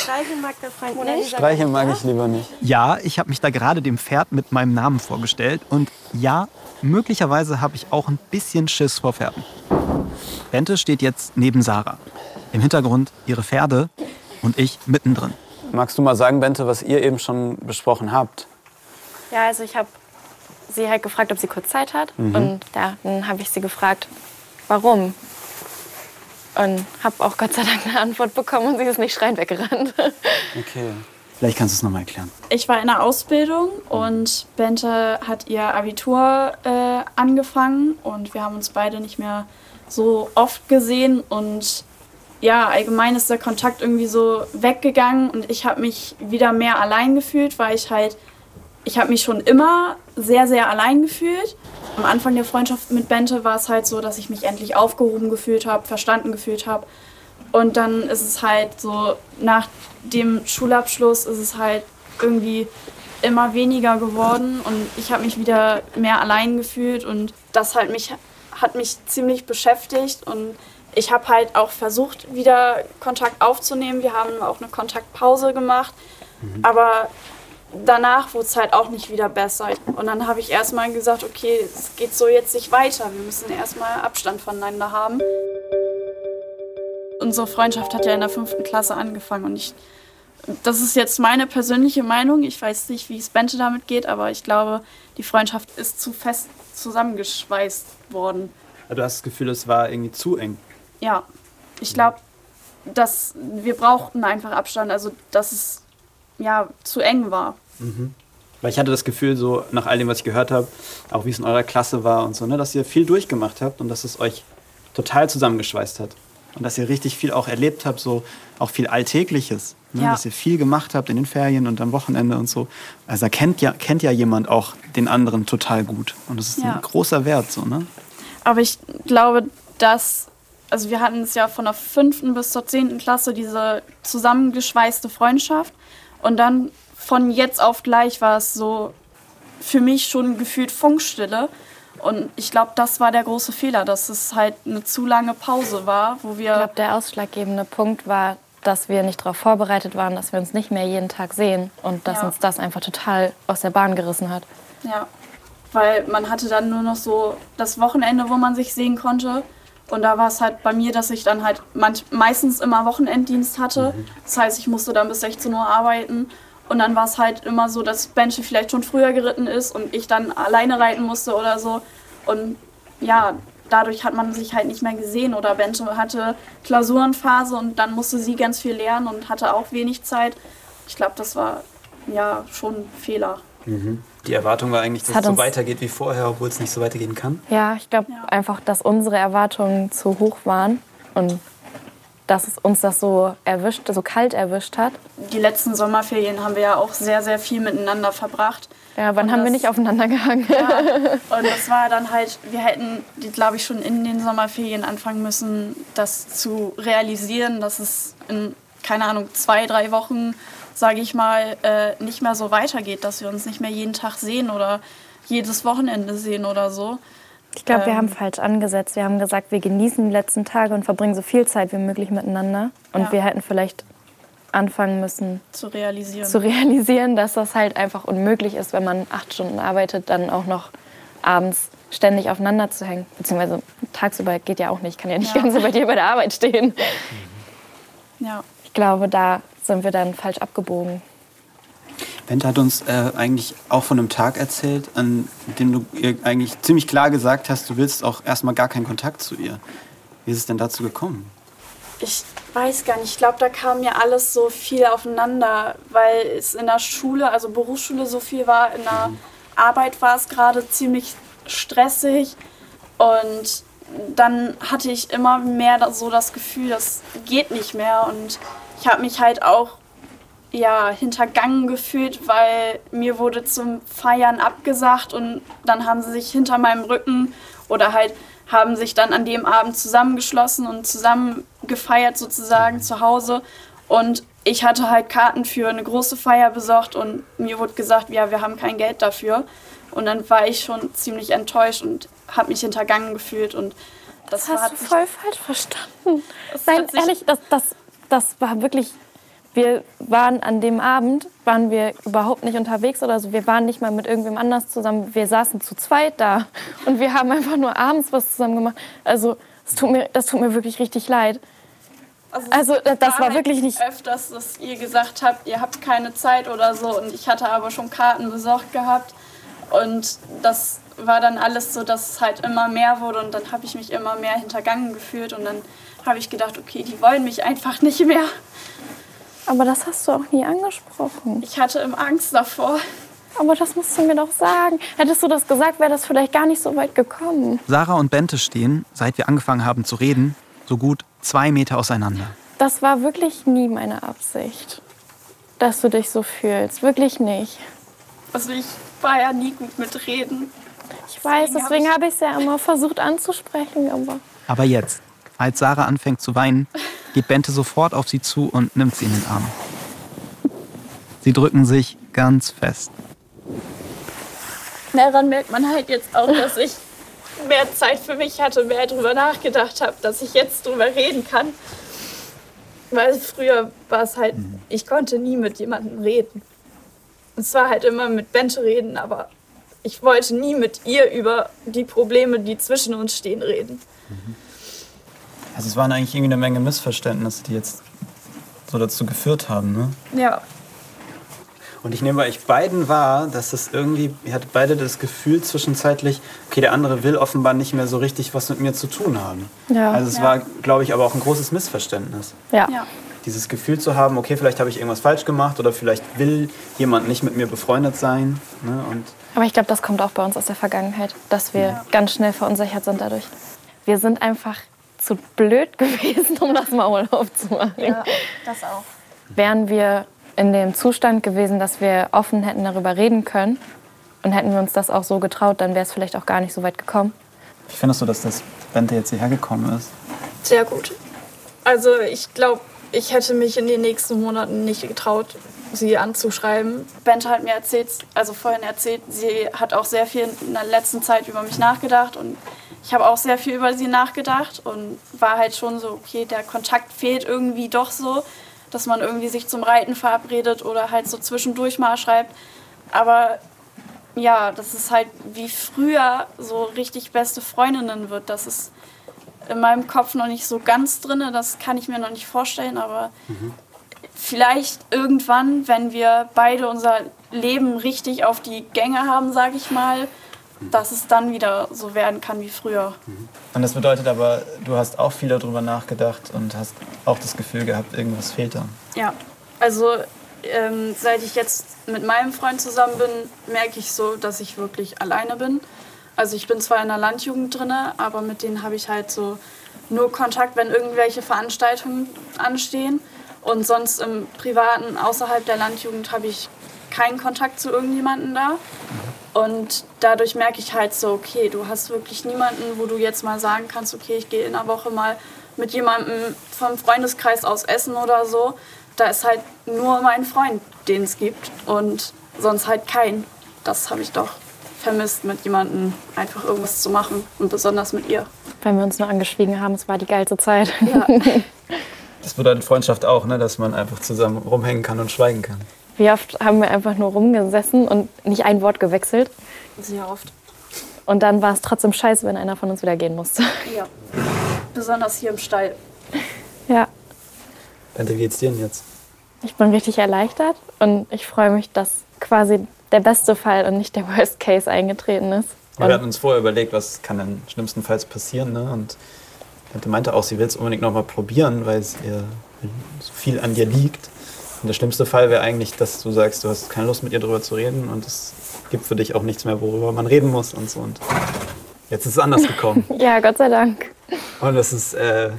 H: Streichen mag der Frank nicht.
G: Streiche mag ich lieber nicht.
C: Ja, ich habe mich da gerade dem Pferd mit meinem Namen vorgestellt und ja, möglicherweise habe ich auch ein bisschen Schiss vor Pferden. Bente steht jetzt neben Sarah. Im Hintergrund ihre Pferde und ich mittendrin.
G: Magst du mal sagen, Bente, was ihr eben schon besprochen habt?
A: Ja, also ich habe sie halt gefragt, ob sie kurz Zeit hat. Und ja, dann habe ich sie gefragt, warum. und habe auch Gott sei Dank eine Antwort bekommen und sie ist nicht schreiend weggerannt. *laughs*
C: Okay. Vielleicht kannst du es nochmal erklären.
H: Ich war in der Ausbildung und Bente hat ihr Abitur äh, angefangen und wir haben uns beide nicht mehr so oft gesehen und ja, allgemein ist der Kontakt irgendwie so weggegangen und ich habe mich wieder mehr allein gefühlt, weil ich halt, ich habe mich schon immer sehr, sehr allein gefühlt. Am Anfang der Freundschaft mit Bente war es halt so, dass ich mich endlich aufgehoben gefühlt habe, verstanden gefühlt habe. Und dann ist es halt so, nach dem Schulabschluss ist es halt irgendwie immer weniger geworden und ich habe mich wieder mehr allein gefühlt und das halt mich, hat mich ziemlich beschäftigt und ich habe halt auch versucht, wieder Kontakt aufzunehmen. Wir haben auch eine Kontaktpause gemacht, mhm. aber danach wurde es halt auch nicht wieder besser. Und dann habe ich erstmal gesagt, okay, es geht so jetzt nicht weiter. Wir müssen erstmal Abstand voneinander haben. Unsere Freundschaft hat ja in der fünften Klasse angefangen und ich, das ist jetzt meine persönliche Meinung. Ich weiß nicht, wie es Bente damit geht, aber ich glaube, die Freundschaft ist zu fest zusammengeschweißt worden.
C: Du hast das Gefühl, es war irgendwie zu eng.
H: Ja, ich glaube, dass wir brauchten einfach Abstand, also dass es ja zu eng war.
C: Mhm. Weil ich hatte das Gefühl, so nach all dem, was ich gehört habe, auch wie es in eurer Klasse war und so, ne, dass ihr viel durchgemacht habt und dass es euch total zusammengeschweißt hat. Und dass ihr richtig viel auch erlebt habt, so auch viel Alltägliches. Ne? Ja. Dass ihr viel gemacht habt in den Ferien und am Wochenende und so. Also da kennt ja, kennt ja jemand auch den anderen total gut. Und das ist ja. ein großer Wert. So, ne?
H: Aber ich glaube, dass also wir hatten es ja von der fünften bis zur zehnten Klasse, diese zusammengeschweißte Freundschaft. Und dann von jetzt auf gleich war es so für mich schon gefühlt Funkstille. Und ich glaube, das war der große Fehler, dass es halt eine zu lange Pause war, wo wir.
A: Ich glaube, der ausschlaggebende Punkt war, dass wir nicht darauf vorbereitet waren, dass wir uns nicht mehr jeden Tag sehen und dass ja. uns das einfach total aus der Bahn gerissen hat.
H: Ja, weil man hatte dann nur noch so das Wochenende, wo man sich sehen konnte. Und da war es halt bei mir, dass ich dann halt manch, meistens immer Wochenenddienst hatte. Mhm. Das heißt, ich musste dann bis 16 Uhr arbeiten. Und dann war es halt immer so, dass Benche vielleicht schon früher geritten ist und ich dann alleine reiten musste oder so. Und ja, dadurch hat man sich halt nicht mehr gesehen. Oder Benche hatte Klausurenphase und dann musste sie ganz viel lernen und hatte auch wenig Zeit. Ich glaube, das war ja schon ein Fehler.
C: Mhm. Die Erwartung war eigentlich, dass es so weitergeht wie vorher, obwohl es nicht so weitergehen kann?
A: Ja, ich glaube ja. einfach, dass unsere Erwartungen zu hoch waren und dass es uns das so erwischt, so kalt erwischt hat.
H: Die letzten Sommerferien haben wir ja auch sehr, sehr viel miteinander verbracht.
A: Ja, wann und haben das, wir nicht aufeinander gehangen? Ja, *laughs*
H: und das war dann halt, wir hätten, glaube ich, schon in den Sommerferien anfangen müssen, das zu realisieren, dass es in, keine Ahnung, zwei, drei Wochen sage ich mal, äh, nicht mehr so weitergeht, dass wir uns nicht mehr jeden Tag sehen oder jedes Wochenende sehen oder so.
A: Ich glaube, ähm, wir haben falsch angesetzt. Wir haben gesagt, wir genießen die letzten Tage und verbringen so viel Zeit wie möglich miteinander. Und ja. wir hätten vielleicht anfangen müssen
H: zu realisieren.
A: zu realisieren, dass das halt einfach unmöglich ist, wenn man acht Stunden arbeitet, dann auch noch abends ständig aufeinander zu hängen. Beziehungsweise tagsüber geht ja auch nicht. Ich kann ja nicht ja. ganz bei dir bei der Arbeit stehen. Ja. Ich glaube, da sind wir dann falsch abgebogen.
C: Bente hat uns äh, eigentlich auch von einem Tag erzählt, an dem du ihr eigentlich ziemlich klar gesagt hast, du willst auch erstmal gar keinen Kontakt zu ihr. Wie ist es denn dazu gekommen?
H: Ich weiß gar nicht. Ich glaube, da kam ja alles so viel aufeinander, weil es in der Schule, also Berufsschule so viel war. In der mhm. Arbeit war es gerade ziemlich stressig. Und dann hatte ich immer mehr so das Gefühl, das geht nicht mehr. Und ich habe mich halt auch ja, hintergangen gefühlt, weil mir wurde zum Feiern abgesagt und dann haben sie sich hinter meinem Rücken oder halt haben sich dann an dem Abend zusammengeschlossen und zusammen gefeiert sozusagen zu Hause und ich hatte halt Karten für eine große Feier besorgt und mir wurde gesagt, ja, wir haben kein Geld dafür und dann war ich schon ziemlich enttäuscht und habe mich hintergangen gefühlt und
A: das, das hast du voll falsch verstanden. Nein, ehrlich, das, das das war wirklich, wir waren an dem Abend, waren wir überhaupt nicht unterwegs oder so. Wir waren nicht mal mit irgendwem anders zusammen. Wir saßen zu zweit da und wir haben einfach nur abends was zusammen gemacht. Also das tut mir, das tut mir wirklich richtig leid.
H: Also, also das war, war wirklich nicht öfters, dass ihr gesagt habt, ihr habt keine Zeit oder so und ich hatte aber schon Karten besorgt gehabt und das war dann alles so, dass es halt immer mehr wurde und dann habe ich mich immer mehr hintergangen gefühlt und dann habe ich gedacht, okay, die wollen mich einfach nicht mehr.
A: Aber das hast du auch nie angesprochen.
H: Ich hatte immer Angst davor.
A: Aber das musst du mir doch sagen. Hättest du das gesagt, wäre das vielleicht gar nicht so weit gekommen.
I: Sarah und Bente stehen, seit wir angefangen haben zu reden, so gut zwei Meter auseinander.
A: Das war wirklich nie meine Absicht, dass du dich so fühlst. Wirklich nicht.
H: Also ich war ja nie gut mit Reden.
A: Ich weiß,
H: Deswegen
A: habe ich es ja immer versucht anzusprechen, aber
I: Aber jetzt, als Sarah anfängt zu weinen, geht Bente sofort auf sie zu und nimmt sie in den Arm. Sie drücken sich ganz fest.
H: Daran merkt man halt jetzt auch, dass ich mehr Zeit für mich hatte, mehr drüber nachgedacht habe, dass ich jetzt drüber reden kann. Weil früher war es halt, ich konnte nie mit jemandem reden. Es war halt immer mit Bente reden, aber ich wollte nie mit ihr über die Probleme, die zwischen uns stehen, reden.
C: Also es waren eigentlich irgendwie eine Menge Missverständnisse, die jetzt so dazu geführt haben, ne?
H: Ja,
C: Und ich nehme bei euch beiden wahr, dass es irgendwie, ihr hattet beide das Gefühl zwischenzeitlich, okay, der andere will offenbar nicht mehr so richtig was mit mir zu tun haben.
A: Ja.
C: Also es
H: Ja.
C: war, glaube ich, aber auch ein großes Missverständnis.
A: ja.
H: ja.
C: Dieses Gefühl zu haben, okay, vielleicht habe ich irgendwas falsch gemacht oder vielleicht will jemand nicht mit mir befreundet sein. Ne? Und
A: Aber ich glaube, das kommt auch bei uns aus der Vergangenheit, dass wir ganz schnell verunsichert sind dadurch. Wir sind einfach zu blöd *laughs* gewesen, um das Maul aufzumachen.
H: ja das auch.
A: Wären wir in dem Zustand gewesen, dass wir offen hätten darüber reden können und hätten wir uns das auch so getraut, dann wäre es vielleicht auch gar nicht so weit gekommen.
C: wie findest du, dass das Bente jetzt hierher gekommen ist?
H: Sehr gut. Also ich glaube, ich hätte mich in den nächsten Monaten nicht getraut, sie anzuschreiben. Bente hat mir erzählt, also vorhin erzählt, sie hat auch sehr viel in der letzten Zeit über mich nachgedacht und ich habe auch sehr viel über sie nachgedacht und war halt schon so, okay, der Kontakt fehlt irgendwie doch so, dass man irgendwie sich zum Reiten verabredet oder halt so zwischendurch mal schreibt. Aber ja, das ist halt wie früher so richtig beste Freundinnen wird. Das ist in meinem Kopf noch nicht so ganz drin, das kann ich mir noch nicht vorstellen, aber vielleicht irgendwann, wenn wir beide unser Leben richtig auf die Gänge haben, sage ich mal, dass es dann wieder so werden kann wie früher.
C: Und das bedeutet aber, du hast auch viel darüber nachgedacht und hast auch das Gefühl gehabt, irgendwas fehlt da.
H: Ja, also ähm, seit ich jetzt mit meinem Freund zusammen bin, merke ich so, dass ich wirklich alleine bin. Also ich bin zwar in der Landjugend drin, aber mit denen habe ich halt so nur Kontakt, wenn irgendwelche Veranstaltungen anstehen. Und sonst im Privaten, außerhalb der Landjugend, habe ich keinen Kontakt zu irgendjemandem da. Und dadurch merke ich halt so, okay, du hast wirklich niemanden, wo du jetzt mal sagen kannst, okay, ich gehe in der Woche mal mit jemandem vom Freundeskreis aus essen oder so. Da ist halt nur mein Freund, den es gibt und sonst halt kein. Das habe ich doch vermisst, mit jemandem einfach irgendwas zu machen und besonders mit ihr.
A: Wenn wir uns nur angeschwiegen haben, es war die geilste Zeit.
H: Ja. *laughs*
C: Das bedeutet Freundschaft auch, ne? dass man einfach zusammen rumhängen kann und schweigen kann.
A: Wie oft haben wir einfach nur rumgesessen und nicht ein Wort gewechselt.
H: Sehr oft.
A: Und dann war es trotzdem scheiße, wenn einer von uns wieder gehen musste. *laughs*
H: Ja. Besonders hier im Stall.
A: Ja,
C: Bente, wie geht's dir denn jetzt?
A: ich bin richtig erleichtert und ich freue mich, dass quasi der beste Fall und nicht der Worst Case eingetreten ist.
C: Wir
A: Und
C: hatten uns vorher überlegt, was kann denn schlimmstenfalls passieren. Ne? Und Bente meinte auch, sie will es unbedingt noch mal probieren, weil es ihr so viel an dir liegt. Und der schlimmste Fall wäre eigentlich, dass du sagst, du hast keine Lust mit ihr drüber zu reden und es gibt für dich auch nichts mehr, worüber man reden muss und so. Und jetzt ist es anders gekommen. *laughs*
A: ja, Gott sei Dank.
C: Und das ist äh,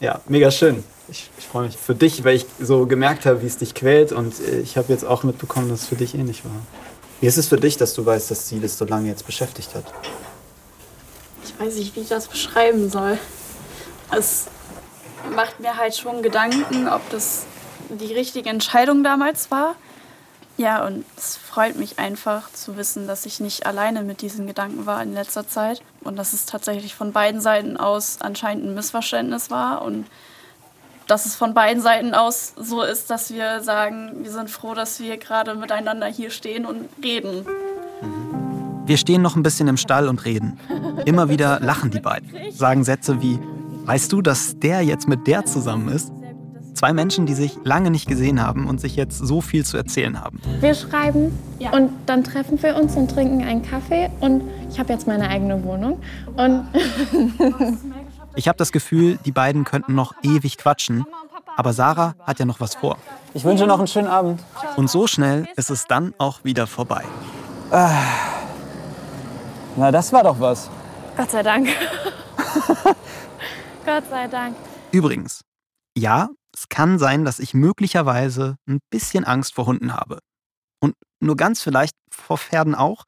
C: ja mega schön. Ich, ich freue mich für dich, weil ich so gemerkt habe, wie es dich quält. Und äh, ich habe jetzt auch mitbekommen, dass es für dich ähnlich war. Wie ist es für dich, dass du weißt, dass sie das so lange jetzt beschäftigt hat?
H: Ich weiß nicht, wie ich das beschreiben soll. Es macht mir halt schon Gedanken, ob das die richtige Entscheidung damals war. Ja, und es freut mich einfach zu wissen, dass ich nicht alleine mit diesen Gedanken war in letzter Zeit und dass es tatsächlich von beiden Seiten aus anscheinend ein Missverständnis war und dass es von beiden Seiten aus so ist, dass wir sagen, wir sind froh, dass wir gerade miteinander hier stehen und reden.
I: Wir stehen noch ein bisschen im Stall und reden. Immer wieder lachen die beiden, sagen Sätze wie, weißt du, dass der jetzt mit der zusammen ist?
C: Zwei Menschen, die sich lange nicht gesehen haben und sich jetzt so viel zu erzählen haben.
A: Wir schreiben und dann treffen wir uns und trinken einen Kaffee und ich habe jetzt meine eigene Wohnung und *laughs*
C: Ich habe das Gefühl, die beiden könnten noch ewig quatschen, aber Sarah hat ja noch was vor.
G: Ich wünsche noch einen schönen Abend.
C: Und so schnell ist es dann auch wieder vorbei.
G: Na, das war doch was.
A: Gott sei Dank. *laughs* Gott sei Dank.
C: Übrigens, ja, es kann sein, dass ich möglicherweise ein bisschen Angst vor Hunden habe. Und nur ganz vielleicht vor Pferden auch.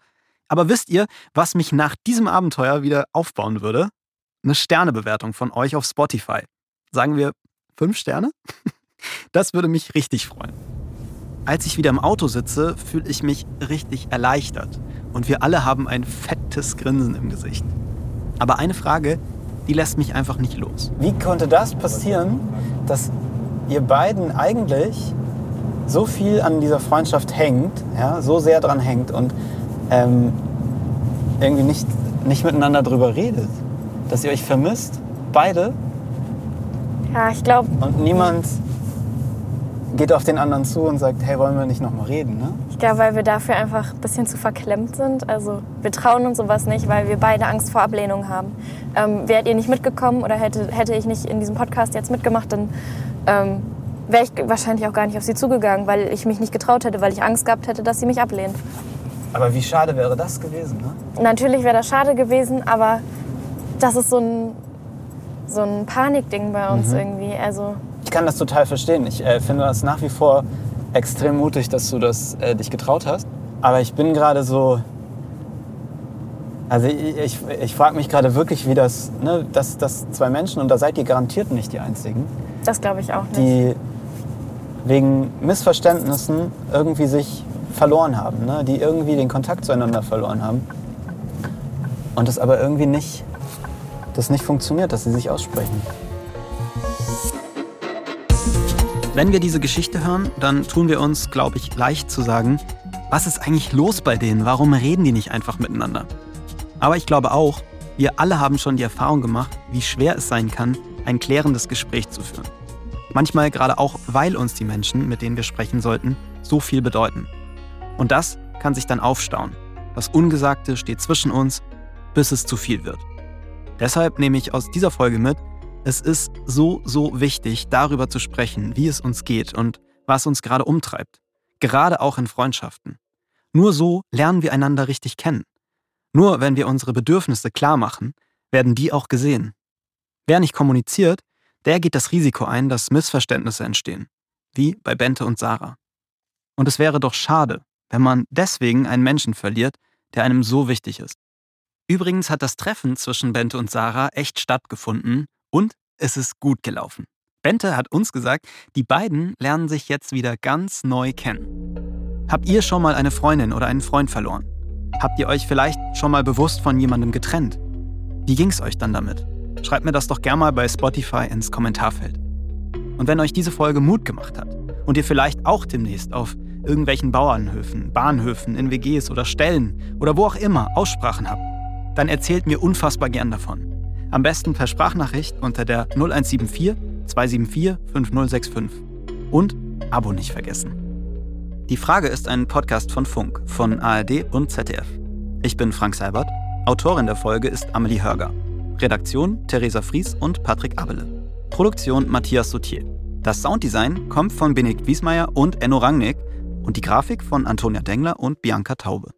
C: Aber wisst ihr, was mich nach diesem Abenteuer wieder aufbauen würde? Eine Sternebewertung von euch auf Spotify. Sagen wir fünf Sterne? *laughs* Das würde mich richtig freuen. Als ich wieder im Auto sitze, fühle ich mich richtig erleichtert. Und wir alle haben ein fettes Grinsen im Gesicht. Aber eine Frage, die lässt mich einfach nicht los.
G: Wie konnte das passieren, dass ihr beiden eigentlich so viel an dieser Freundschaft hängt, ja, so sehr dran hängt und ähm, irgendwie nicht, nicht miteinander drüber redet? Dass ihr euch vermisst, beide,
D: Ja, ich glaube,
G: und niemand geht auf den anderen zu und sagt, hey, wollen wir nicht nochmal reden, ne?
D: ich glaube, weil wir dafür einfach ein bisschen zu verklemmt sind. Also wir trauen uns sowas nicht, weil wir beide Angst vor Ablehnung haben. Ähm, wärt ihr nicht mitgekommen oder hätte, hätte ich nicht in diesem Podcast jetzt mitgemacht, dann ähm, wäre ich wahrscheinlich auch gar nicht auf sie zugegangen, weil ich mich nicht getraut hätte, weil ich Angst gehabt hätte, dass sie mich ablehnt.
G: Aber wie schade wäre das gewesen, ne?
D: Natürlich wäre das schade gewesen, aber das ist so ein, so ein Panikding bei uns irgendwie. Also
G: Ich kann das total verstehen. Ich äh, finde das nach wie vor extrem mutig, dass du das äh, dich getraut hast. Aber ich bin gerade so. Also ich, ich, ich frage mich gerade wirklich, wie das, ne, dass, dass zwei Menschen, und da seid ihr garantiert nicht die Einzigen,
D: das glaube ich auch nicht.
G: die wegen Missverständnissen irgendwie sich verloren haben, ne? die irgendwie den Kontakt zueinander verloren haben. Und das aber irgendwie nicht, das nicht funktioniert, dass sie sich aussprechen.
C: Wenn wir diese Geschichte hören, dann tun wir uns, glaube ich, leicht zu sagen, was ist eigentlich los bei denen? Warum reden die nicht einfach miteinander? Aber ich glaube auch, wir alle haben schon die Erfahrung gemacht, wie schwer es sein kann, ein klärendes Gespräch zu führen. Manchmal gerade auch, weil uns die Menschen, mit denen wir sprechen sollten, so viel bedeuten. Und das kann sich dann aufstauen. Das Ungesagte steht zwischen uns, bis es zu viel wird. Deshalb nehme ich aus dieser Folge mit, es ist so, so wichtig, darüber zu sprechen, wie es uns geht und was uns gerade umtreibt. Gerade auch in Freundschaften. Nur so lernen wir einander richtig kennen. Nur wenn wir unsere Bedürfnisse klar machen, werden die auch gesehen. Wer nicht kommuniziert, der geht das Risiko ein, dass Missverständnisse entstehen. Wie bei Bente und Sarah. Und es wäre doch schade, wenn man deswegen einen Menschen verliert, der einem so wichtig ist. Übrigens hat das Treffen zwischen Bente und Sarah echt stattgefunden und es ist gut gelaufen. Bente hat uns gesagt, die beiden lernen sich jetzt wieder ganz neu kennen. Habt ihr schon mal eine Freundin oder einen Freund verloren? Habt ihr euch vielleicht schon mal bewusst von jemandem getrennt? Wie ging's euch dann damit? Schreibt mir das doch gerne mal bei Spotify ins Kommentarfeld. Und wenn euch diese Folge Mut gemacht hat und ihr vielleicht auch demnächst auf irgendwelchen Bauernhöfen, Bahnhöfen, in WGs oder Stellen oder wo auch immer Aussprachen habt, dann erzählt mir unfassbar gern davon. Am besten per Sprachnachricht unter der 0174 274 5065. Und Abo nicht vergessen. Die Frage ist ein Podcast von Funk, von ARD und ZDF. Ich bin Frank Seibert. Autorin der Folge ist Amelie Hörger. Redaktion Theresa Fries und Patrick Abele. Produktion Matthias Sautier. Das Sounddesign kommt von Benedikt Wiesmeier und Enno Rangnick und die Grafik von Antonia Dengler und Bianca Taube.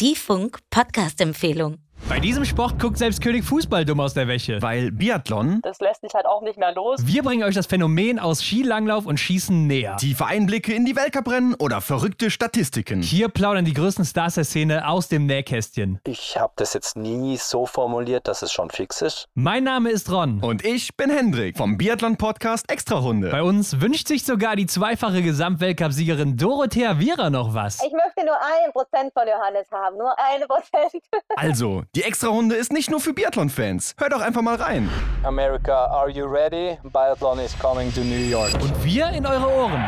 J: Die Funk Podcast Empfehlung.
K: Bei diesem Sport guckt selbst König Fußball dumm aus der Wäsche.
L: Weil Biathlon
M: Das lässt sich halt auch nicht mehr los.
K: Wir bringen euch das Phänomen aus Skilanglauf und Schießen näher.
L: tiefe Einblicke in die Weltcuprennen oder verrückte Statistiken.
K: Hier plaudern die größten Stars der Szene aus dem Nähkästchen.
N: Ich habe das jetzt nie so formuliert, dass es schon fix ist.
K: Mein Name ist Ron.
L: Und ich bin Hendrik vom Biathlon-Podcast Extrarunde.
K: Bei uns wünscht sich sogar die zweifache Gesamtweltcup-Siegerin Dorothea Viera noch was.
M: Ich möchte nur ein Prozent von Johannes haben. Nur ein Prozent.
L: Also, die Extrarunde ist nicht nur für Biathlon-Fans. Hört doch einfach mal rein.
N: America, are you ready? Biathlon is coming to New York.
K: Und wir in eure Ohren.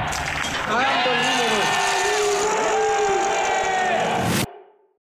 O: Unbelievable.